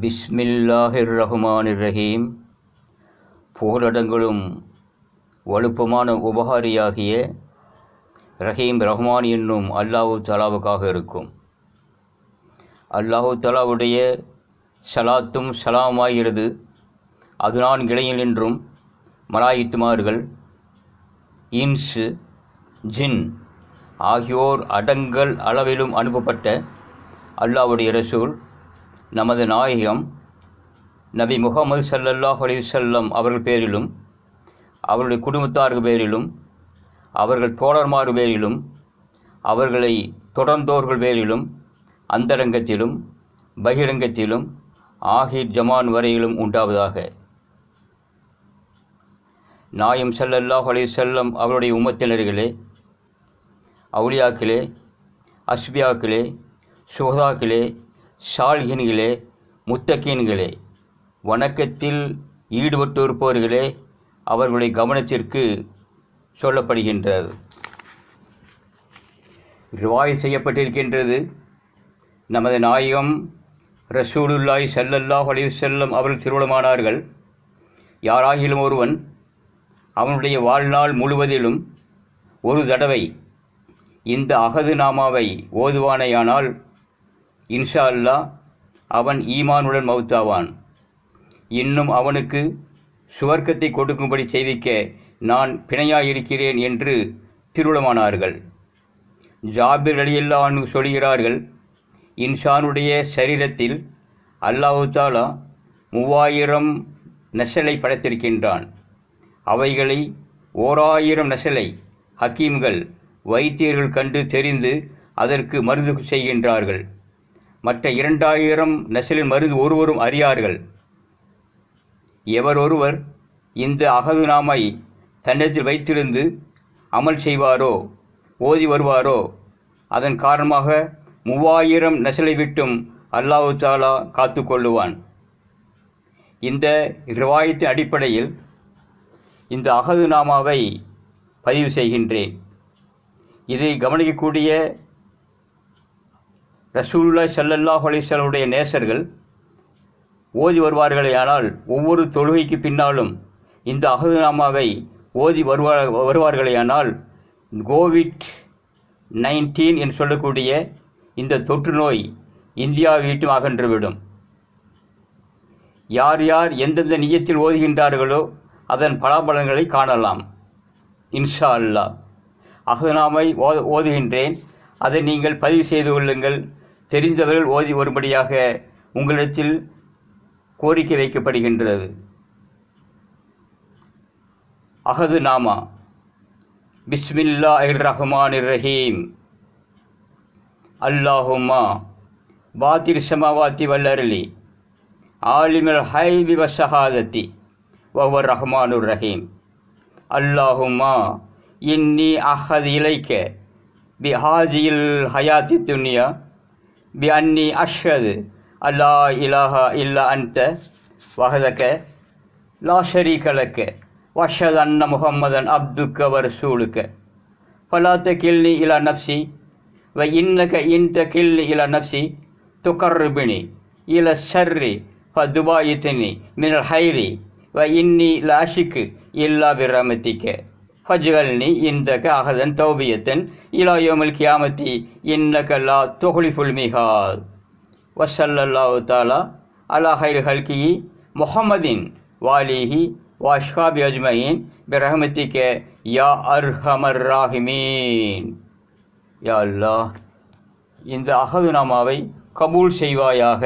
பிஸ்மில்லாஹிர் ரஹ்மானிர் ரஹீம் புகழடங்களும் வலுப்பமான உபகாரியாகிய ரஹீம் ரஹ்மான் என்னும் அல்லாஹு தலாவுக்காக இருக்கும். அல்லாஹு தலாவுடைய சலாத்தும் சலாமாகிறது அது நான் இளைஞன் என்றும் மலாயித்துமார்கள் இன்சு ஜின் ஆகியோர் அடங்கல் அளவிலும் அனுப்பப்பட்ட அல்லாவுடைய ரசூல். நமது நாயகம் நபி முகமது சல்லல்லாஹ் செல்லம் அவர்கள் பேரிலும் அவருடைய குடும்பத்தார்கள் பேரிலும் அவர்கள் தோழர்மார் பேரிலும் அவர்களை தொடர்ந்தோர்கள் பேரிலும் அந்தரங்கத்திலும் பகிரங்கத்திலும் ஆஹிர் ஜமான் வரையிலும் உண்டாவதாக. நாயம் செல்லல்லாஹ் அலைஹி வஸல்லம் அவருடைய உம்மத்தினர்களே அவுலியாக்களே அஸ்பியாக்களே சுகதாக்களே ஷால்கின்களே முத்தகீன்களே வணக்கத்தில் ஈடுபட்டிருப்பவர்களே அவர்களுடைய கவனத்திற்கு சொல்லப்படுகின்றது. ரிவாய் செய்யப்பட்டிருக்கின்றது. நமது நாயகம் ரசூலுல்லாய் ஸல்லல்லாஹு அலைஹி அவர்கள் திருமணமானார்கள். யாராகிலும் ஒருவன் அவனுடைய வாழ்நாள் முழுவதிலும் ஒரு தடவை இந்த அகது நாமாவை ஓதுவானேயானால் இன்ஷா அல்லாஹ் அவன் ஈமானுடன் மவுத்தாவான். இன்னும் அவனுக்கு சுவர்க்கத்தை கொடுக்கும்படி செய்விக்க நான் பிணையாயிருக்கிறேன் என்று திருவிழமானார்கள் ஜாபிர் அலியல்லான்னு சொல்கிறார்கள் இன்சானுடைய சரீரத்தில் அல்லாஹு தாலா மூவாயிரம் நெசலை படைத்திருக்கின்றான். அவைகளை ஓராயிரம் நெசலை ஹக்கீம்கள் வைத்தியர்கள் கண்டு தெரிந்து அதற்கு மருந்து செய்கின்றார்கள். மற்ற இரண்டாயிரம் நெசலின் மருந்து ஒருவரும் அறியார்கள். எவர் ஒருவர் இந்த அகது நாமை தன்னிடத்தில் வைத்திருந்து அமல் செய்வாரோ ஓதி வருவாரோ அதன் காரணமாக மூவாயிரம் நெசலை விட்டும் அல்லாஹு தாலா காத்து கொள்ளுவான். இந்த ரிவாயத்தின் அடிப்படையில் இந்த அகது நாமாவை பதிவு செய்கின்றேன். இதை கவனிக்கக்கூடிய ரசூல்லா சல்லல்லாஹ் அலைஹி நேசர்கள் ஓதி வருவார்களே ஆனால் ஒவ்வொரு தொழுகைக்கு பின்னாலும் இந்த அகதுநாமாவை ஓதி வருவா வருவார்களேயானால் கோவிட் நைன்டீன் என்று சொல்லக்கூடிய இந்த தொற்று நோய் இந்தியா வீட்டும் அகன்றுவிடும் யார் யார் எந்தெந்த நியத்தில் ஓதுகின்றார்களோ அதன் பலாபலன்களை காணலாம். இன்ஷா அல்லாஹ். அகதுநாமை ஓ ஓதுகின்றேன். அதை நீங்கள் பதிவு செய்து கொள்ளுங்கள். தெரிந்தவர்கள் ஓதி வரும்படியாக உங்களிடத்தில் கோரிக்கை வைக்கப்படுகின்றது. அகது நாமா. பிஸ்மில்லா இர் ரஹ்மான் ரஹீம் அல்லாஹுமா பாத்திர் சமாவாத்தி வல்லரலி ஆலிமல் ஹைபி வஷஹாதத்தி ஒவ்வொரு ரஹ்மானுர் ரஹீம் அல்லாஹுமா இன்னி அஹது இலைக்க. பி ஹாஜியில் ஹயாத்தி துன்யா. பி அன்னி அஷ்ஹது அல்லா இலாஹா இல்லா அன்த வகதக்க லா ஷரீக லக்க வஷத் அன்ன முகம்மதன் அப்துக்க வரசூலுக்க ஃபலா தகில்னி இலா நப்சி வ இன்னக இன்த தகில்னி இலா நப்சி துகர்ரிபினி இல ஷர்ரி ஃபதுபாயித்தினி மினல் ஹைரி வ இன்னி லாஷிக்கு இல்லா பிரமத்திக்க ஃபஜ்கல்னி இந்தக அகதன் தௌபியத்தன் இலாயோமல் கியாமத்தி இன்னக லா துஹ்லிஃபுல் மிகால். வசல்லல்லாஹு தாலா அலா ஹைர் ஹல்கி முஹம்மதின் வாலிஹி வாஷ்காபி அஜ்மயின் பிரஹமத்திக்க யா அர்ஹமர் ராஹிமீன். யா அல்லாஹ் இந்த அகது நாமாவை கபூல் செய்வாயாக.